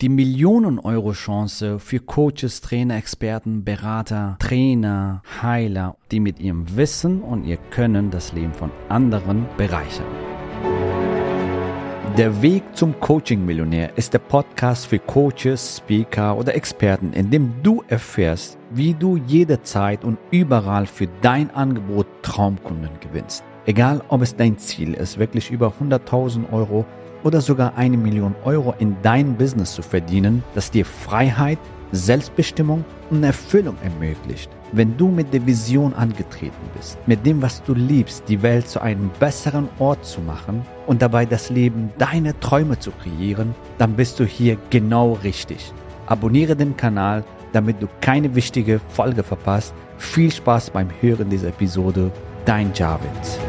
Die Millionen-Euro-Chance für Coaches, Trainer, Experten, Berater, Trainer, Heiler, die mit ihrem Wissen und ihr Können das Leben von anderen bereichern. Der Weg zum Coaching-Millionär ist der Podcast für Coaches, Speaker oder Experten, in dem du erfährst, wie du jederzeit und überall für dein Angebot Traumkunden gewinnst. Egal, ob es dein Ziel ist, wirklich über 100.000 Euro oder sogar eine Million Euro in dein Business zu verdienen, das dir Freiheit, Selbstbestimmung und Erfüllung ermöglicht. Wenn du mit der Vision angetreten bist, mit dem, was du liebst, die Welt zu einem besseren Ort zu machen und dabei das Leben deiner Träume zu kreieren, dann bist du hier genau richtig. Abonniere den Kanal, damit du keine wichtige Folge verpasst. Viel Spaß beim Hören dieser Episode. Dein Javid.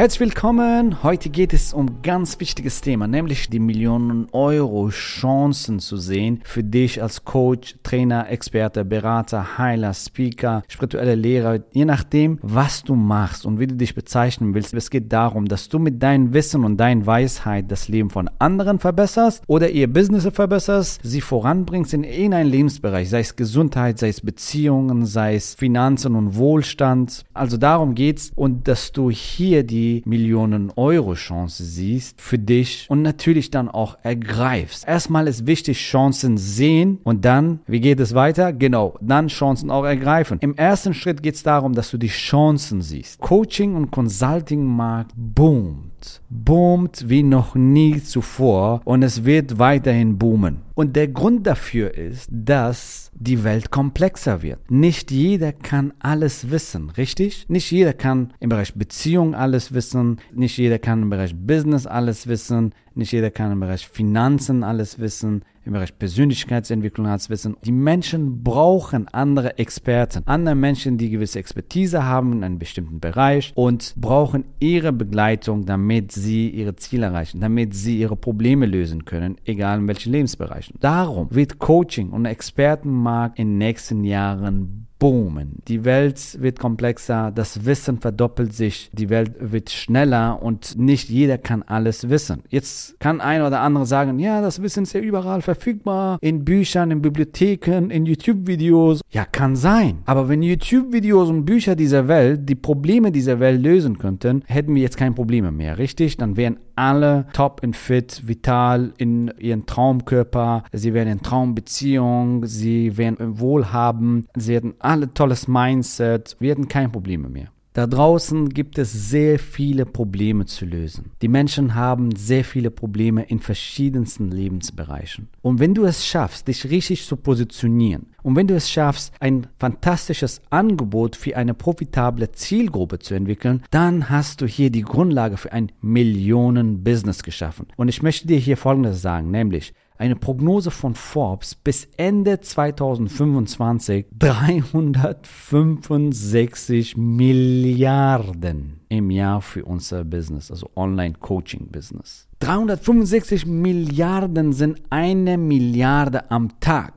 Herzlich willkommen. Heute geht es um ganz wichtiges Thema, nämlich die Millionen Euro Chancen zu sehen für dich als Coach, Trainer, Experte, Berater, Heiler, Speaker, spirituelle Lehrer, je nachdem, was du machst und wie du dich bezeichnen willst. Es geht darum, dass du mit deinem Wissen und deiner Weisheit das Leben von anderen verbesserst oder ihr Business verbesserst, sie voranbringst in irgendeinem Lebensbereich, sei es Gesundheit, sei es Beziehungen, sei es Finanzen und Wohlstand. Also darum geht's und dass du hier die die Millionen Euro Chance siehst für dich und natürlich dann auch ergreifst. Erstmal ist wichtig Chancen sehen und dann, wie geht es weiter? Genau, dann Chancen auch ergreifen. Im ersten Schritt geht es darum, dass du die Chancen siehst. Coaching und Consulting Markt boomt, boomt wie noch nie zuvor und es wird weiterhin boomen. Und der Grund dafür ist, dass die Welt komplexer wird. Nicht jeder kann alles wissen, richtig? Nicht jeder kann im Bereich Beziehung alles wissen, nicht jeder kann im Bereich Business alles wissen, nicht jeder kann im Bereich Finanzen alles wissen, im Bereich Persönlichkeitsentwicklung alles wissen. Die Menschen brauchen andere Experten, andere Menschen, die gewisse Expertise haben in einem bestimmten Bereich und brauchen ihre Begleitung, damit sie ihre Ziele erreichen, damit sie ihre Probleme lösen können, egal in welchen Lebensbereichen. Darum wird Coaching und Expertenmarkt in den nächsten Jahren boomen. Die Welt wird komplexer, das Wissen verdoppelt sich, die Welt wird schneller und nicht jeder kann alles wissen. Jetzt kann ein oder andere sagen, ja, das Wissen ist ja überall verfügbar, in Büchern, in Bibliotheken, in YouTube-Videos. Ja, kann sein. Aber wenn YouTube-Videos und Bücher dieser Welt die Probleme dieser Welt lösen könnten, hätten wir jetzt keine Probleme mehr, richtig? Dann wären alle top und fit, vital in ihren Traumkörper, sie wären in Traumbeziehung, sie wären wohlhabend, sie hätten alle tolles Mindset, wir hätten keine Probleme mehr. Da draußen gibt es sehr viele Probleme zu lösen. Die Menschen haben sehr viele Probleme in verschiedensten Lebensbereichen. Und wenn du es schaffst, dich richtig zu positionieren und wenn du es schaffst, ein fantastisches Angebot für eine profitable Zielgruppe zu entwickeln, dann hast du hier die Grundlage für ein Millionen-Business geschaffen. Und ich möchte dir hier Folgendes sagen, nämlich eine Prognose von Forbes bis Ende 2025 365 Milliarden im Jahr für unser Business, also Online-Coaching-Business. 365 Milliarden sind eine Milliarde am Tag.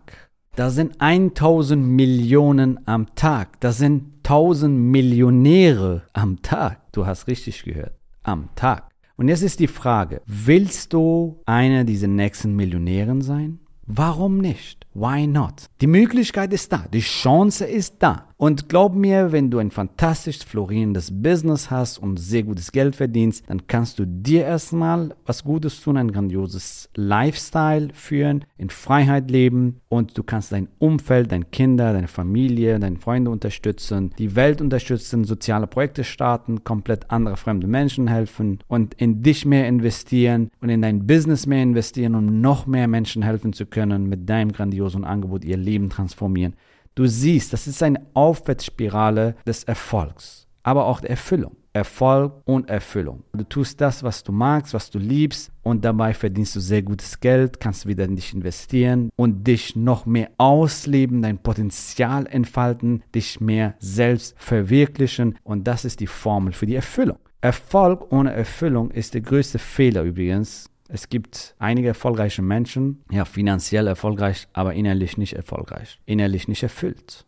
Das sind 1000 Millionen am Tag. Das sind 1000 Millionäre am Tag. Du hast richtig gehört. Am Tag. Und jetzt ist die Frage, willst du einer dieser nächsten Millionären sein? Warum nicht? Why not? Die Möglichkeit ist da, die Chance ist da. Und glaub mir, wenn du ein fantastisch florierendes Business hast und sehr gutes Geld verdienst, dann kannst du dir erstmal was Gutes tun, ein grandioses Lifestyle führen, in Freiheit leben und du kannst dein Umfeld, deine Kinder, deine Familie, deine Freunde unterstützen, die Welt unterstützen, soziale Projekte starten, komplett andere fremde Menschen helfen und in dich mehr investieren und in dein Business mehr investieren, um noch mehr Menschen helfen zu können mit deinem grandiosen Angebot, ihr Leben transformieren. Du siehst, das ist eine Aufwärtsspirale des Erfolgs, aber auch der Erfüllung. Erfolg und Erfüllung. Du tust das, was du magst, was du liebst und dabei verdienst du sehr gutes Geld, kannst wieder in dich investieren und dich noch mehr ausleben, dein Potenzial entfalten, dich mehr selbst verwirklichen und das ist die Formel für die Erfüllung. Erfolg ohne Erfüllung ist der größte Fehler übrigens, es gibt einige erfolgreiche Menschen, ja, finanziell erfolgreich, aber innerlich nicht erfolgreich, innerlich nicht erfüllt.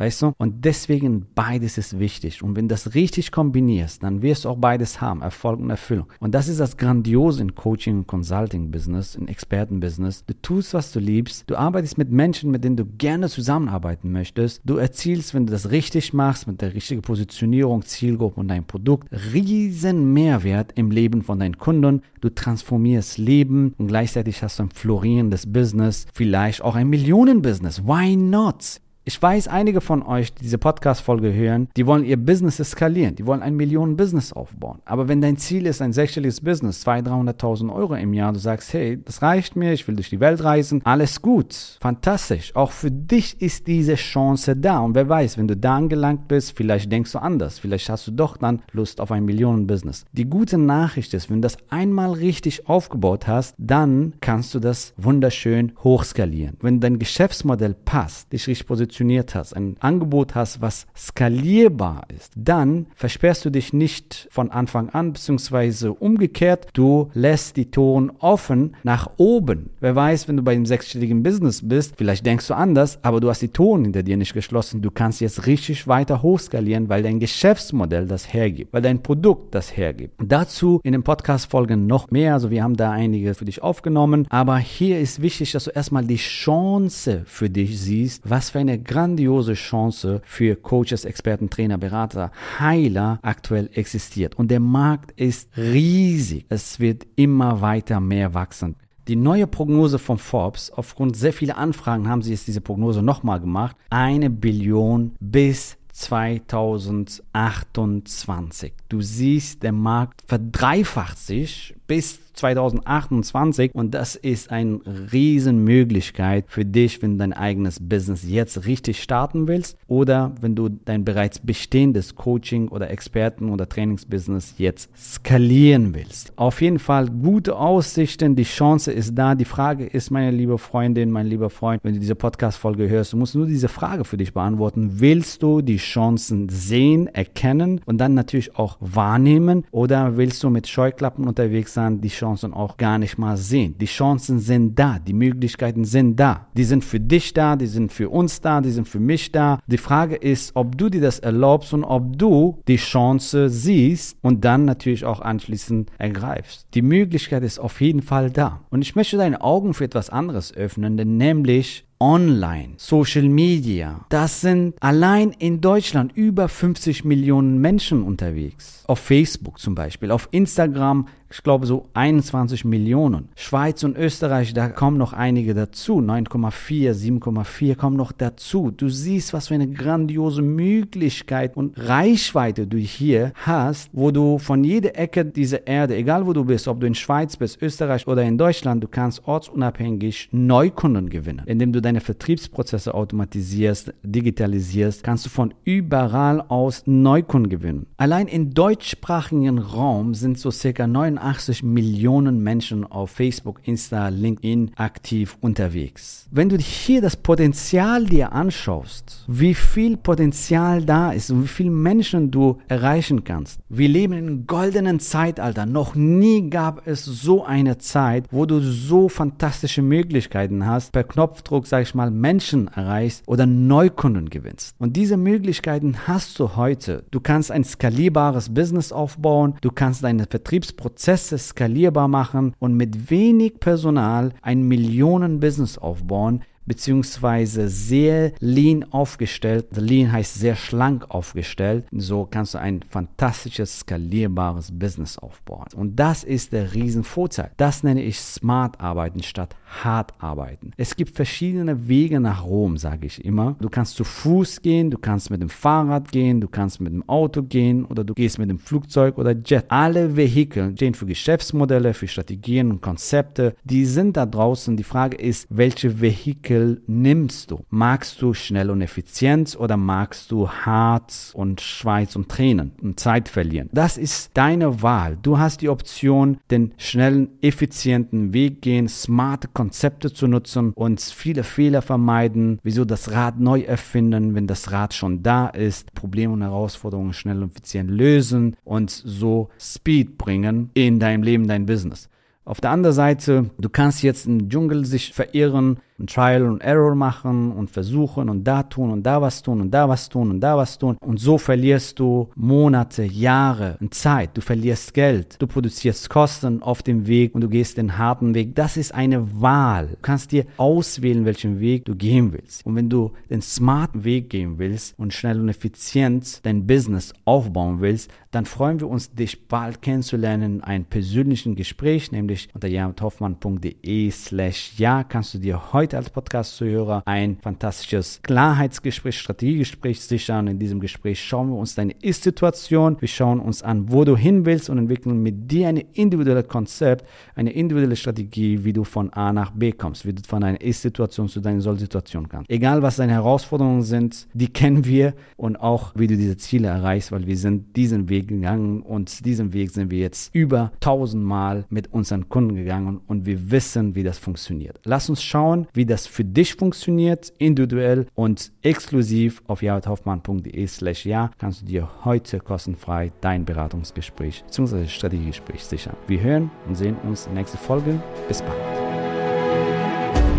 Weißt du? Und deswegen beides ist wichtig. Und wenn du das richtig kombinierst, dann wirst du auch beides haben, Erfolg und Erfüllung. Und das ist das Grandiose in Coaching und Consulting Business, in Expertenbusiness. Du tust, was du liebst. Du arbeitest mit Menschen, mit denen du gerne zusammenarbeiten möchtest. Du erzielst, wenn du das richtig machst, mit der richtigen Positionierung, Zielgruppe und dein Produkt, riesen Mehrwert im Leben von deinen Kunden. Du transformierst Leben und gleichzeitig hast du ein florierendes Business, vielleicht auch ein Millionenbusiness. Why not? Ich weiß, einige von euch, die diese Podcast-Folge hören, die wollen ihr Business skalieren. Die wollen ein Millionen-Business aufbauen. Aber wenn dein Ziel ist, ein sechsstelliges Business, 200.000, 300.000 Euro im Jahr, du sagst, hey, das reicht mir, ich will durch die Welt reisen, alles gut, fantastisch. Auch für dich ist diese Chance da. Und wer weiß, wenn du da angelangt bist, vielleicht denkst du anders. Vielleicht hast du doch dann Lust auf ein Millionen-Business. Die gute Nachricht ist, wenn du das einmal richtig aufgebaut hast, dann kannst du das wunderschön hochskalieren. Wenn dein Geschäftsmodell passt, dich richtig positioniert, positioniert hast, ein Angebot hast, was skalierbar ist, dann versperrst du dich nicht von Anfang an, beziehungsweise umgekehrt, du lässt die Toren offen nach oben. Wer weiß, wenn du bei einem sechsstelligen Business bist, vielleicht denkst du anders, aber du hast die Toren hinter dir nicht geschlossen. Du kannst jetzt richtig weiter hochskalieren, weil dein Geschäftsmodell das hergibt, weil dein Produkt das hergibt. Dazu in den Podcast-Folgen noch mehr, also wir haben da einige für dich aufgenommen, aber hier ist wichtig, dass du erstmal die Chance für dich siehst, was für eine grandiose Chance für Coaches, Experten, Trainer, Berater, Heiler aktuell existiert. Und der Markt ist riesig. Es wird immer weiter mehr wachsen. Die neue Prognose von Forbes, aufgrund sehr vieler Anfragen haben sie jetzt diese Prognose nochmal gemacht, eine Billion bis 2028. Du siehst, der Markt verdreifacht sich bis 2028 und das ist eine Riesenmöglichkeit für dich, wenn du dein eigenes Business jetzt richtig starten willst oder wenn du dein bereits bestehendes Coaching oder Experten oder Trainingsbusiness jetzt skalieren willst. Auf jeden Fall gute Aussichten, die Chance ist da. Die Frage ist, meine liebe Freundin, mein lieber Freund, wenn du diese Podcast-Folge hörst, du musst nur diese Frage für dich beantworten. Willst du die Chancen sehen, erkennen und dann natürlich auch wahrnehmen oder willst du mit Scheuklappen unterwegs sein, die Chancen Chancen auch gar nicht mal sehen. Die Chancen sind da, die Möglichkeiten sind da. Die sind für dich da, die sind für uns da, die sind für mich da. Die Frage ist, ob du dir das erlaubst und ob du die Chance siehst und dann natürlich auch anschließend ergreifst. Die Möglichkeit ist auf jeden Fall da. Und ich möchte deine Augen für etwas anderes öffnen, denn nämlich Online, Social Media. Das sind allein in Deutschland über 50 Millionen Menschen unterwegs. Auf Facebook zum Beispiel, auf Instagram ich glaube so 21 Millionen. Schweiz und Österreich, da kommen noch einige dazu. 9,4, 7,4 kommen noch dazu. Du siehst, was für eine grandiose Möglichkeit und Reichweite du hier hast, wo du von jeder Ecke dieser Erde, egal wo du bist, ob du in Schweiz bist, Österreich oder in Deutschland, du kannst ortsunabhängig Neukunden gewinnen. Indem du deine Vertriebsprozesse automatisierst, digitalisierst, kannst du von überall aus Neukunden gewinnen. Allein im deutschsprachigen Raum sind so circa 9 82 Millionen Menschen auf Facebook, Insta, LinkedIn aktiv unterwegs. Wenn du hier das Potenzial dir anschaust, wie viel Potenzial da ist und wie viele Menschen du erreichen kannst. Wir leben in einem goldenen Zeitalter. Noch nie gab es so eine Zeit, wo du so fantastische Möglichkeiten hast, per Knopfdruck, sag ich mal, Menschen erreichst oder Neukunden gewinnst. Und diese Möglichkeiten hast du heute. Du kannst ein skalierbares Business aufbauen, du kannst deine Vertriebsprozesse Prozesse skalierbar machen und mit wenig Personal ein Millionen-Business aufbauen, beziehungsweise sehr lean aufgestellt. Lean heißt sehr schlank aufgestellt. So kannst du ein fantastisches, skalierbares Business aufbauen. Und das ist der Riesenvorteil. Das nenne ich Smart Arbeiten statt Hart Arbeiten. Es gibt verschiedene Wege nach Rom, sage ich immer. Du kannst zu Fuß gehen, du kannst mit dem Fahrrad gehen, du kannst mit dem Auto gehen oder du gehst mit dem Flugzeug oder Jet. Alle Vehikel stehen für Geschäftsmodelle, für Strategien und Konzepte. Die sind da draußen. Die Frage ist, welche Vehikel Vehikel nimmst du? Magst du schnell und effizient oder magst du hart und Schweiß und Tränen und Zeit verlieren? Das ist deine Wahl. Du hast die Option, den schnellen, effizienten Weg gehen, smarte Konzepte zu nutzen und viele Fehler vermeiden. Wieso das Rad neu erfinden, wenn das Rad schon da ist? Probleme und Herausforderungen schnell und effizient lösen und so Speed bringen in deinem Leben, dein Business. Auf der anderen Seite, du kannst jetzt im Dschungel sich verirren, ein Trial and Error machen und versuchen und da tun und da was tun und da was tun und da was tun. Und so verlierst du Monate, Jahre, Zeit. Du verlierst Geld. Du produzierst Kosten auf dem Weg und du gehst den harten Weg. Das ist eine Wahl. Du kannst dir auswählen, welchen Weg du gehen willst. Und wenn du den smarten Weg gehen willst und schnell und effizient dein Business aufbauen willst, dann freuen wir uns, dich bald kennenzulernen. Ein persönlichen Gespräch, nämlich unter jamthoffmann.de slash ja kannst du dir heute als Podcast-Zuhörer ein fantastisches Klarheitsgespräch, Strategiegespräch sichern. In diesem Gespräch schauen wir uns deine Ist-Situation, wir schauen uns an, wo du hin willst und entwickeln mit dir ein individuelles Konzept, eine individuelle Strategie, wie du von A nach B kommst, wie du von einer Ist-Situation zu deiner Soll-Situation kannst. Egal, was deine Herausforderungen sind, die kennen wir und auch, wie du diese Ziele erreichst, weil wir sind diesen Weg gegangen und diesen Weg sind wir jetzt über tausendmal mit unseren Kunden gegangen und wir wissen, wie das funktioniert. Lass uns schauen, wie das für dich funktioniert, individuell und exklusiv auf jaredhoffmann.de slash ja kannst du dir heute kostenfrei dein Beratungsgespräch bzw. Strategiegespräch sichern. Wir hören und sehen uns in der nächsten Folge. Bis bald.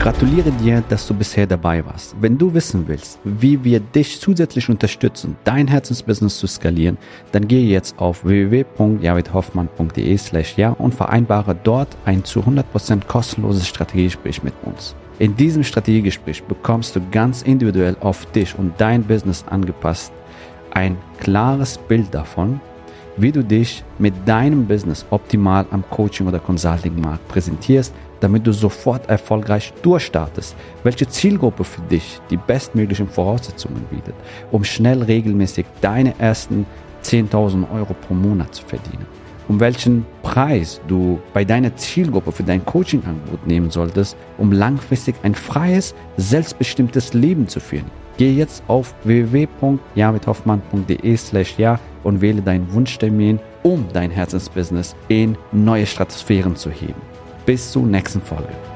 Gratuliere dir, dass du bisher dabei warst. Wenn du wissen willst, wie wir dich zusätzlich unterstützen, dein Herzensbusiness zu skalieren, dann gehe jetzt auf www.javidhoffmann.de slash ja und vereinbare dort ein zu 100% kostenloses Strategiegespräch mit uns. In diesem Strategiegespräch bekommst du ganz individuell auf dich und dein Business angepasst ein klares Bild davon, wie du dich mit deinem Business optimal am Coaching- oder Consulting-Markt präsentierst, damit du sofort erfolgreich durchstartest, welche Zielgruppe für dich die bestmöglichen Voraussetzungen bietet, um schnell regelmäßig deine ersten 10.000 Euro pro Monat zu verdienen, um welchen Preis du bei deiner Zielgruppe für dein Coaching-Angebot nehmen solltest, um langfristig ein freies, selbstbestimmtes Leben zu führen. Geh jetzt auf www.javidhoffmann.de slash ja und wähle deinen Wunschtermin, um dein Herzensbusiness in neue Stratosphären zu heben. Bis zur nächsten Folge.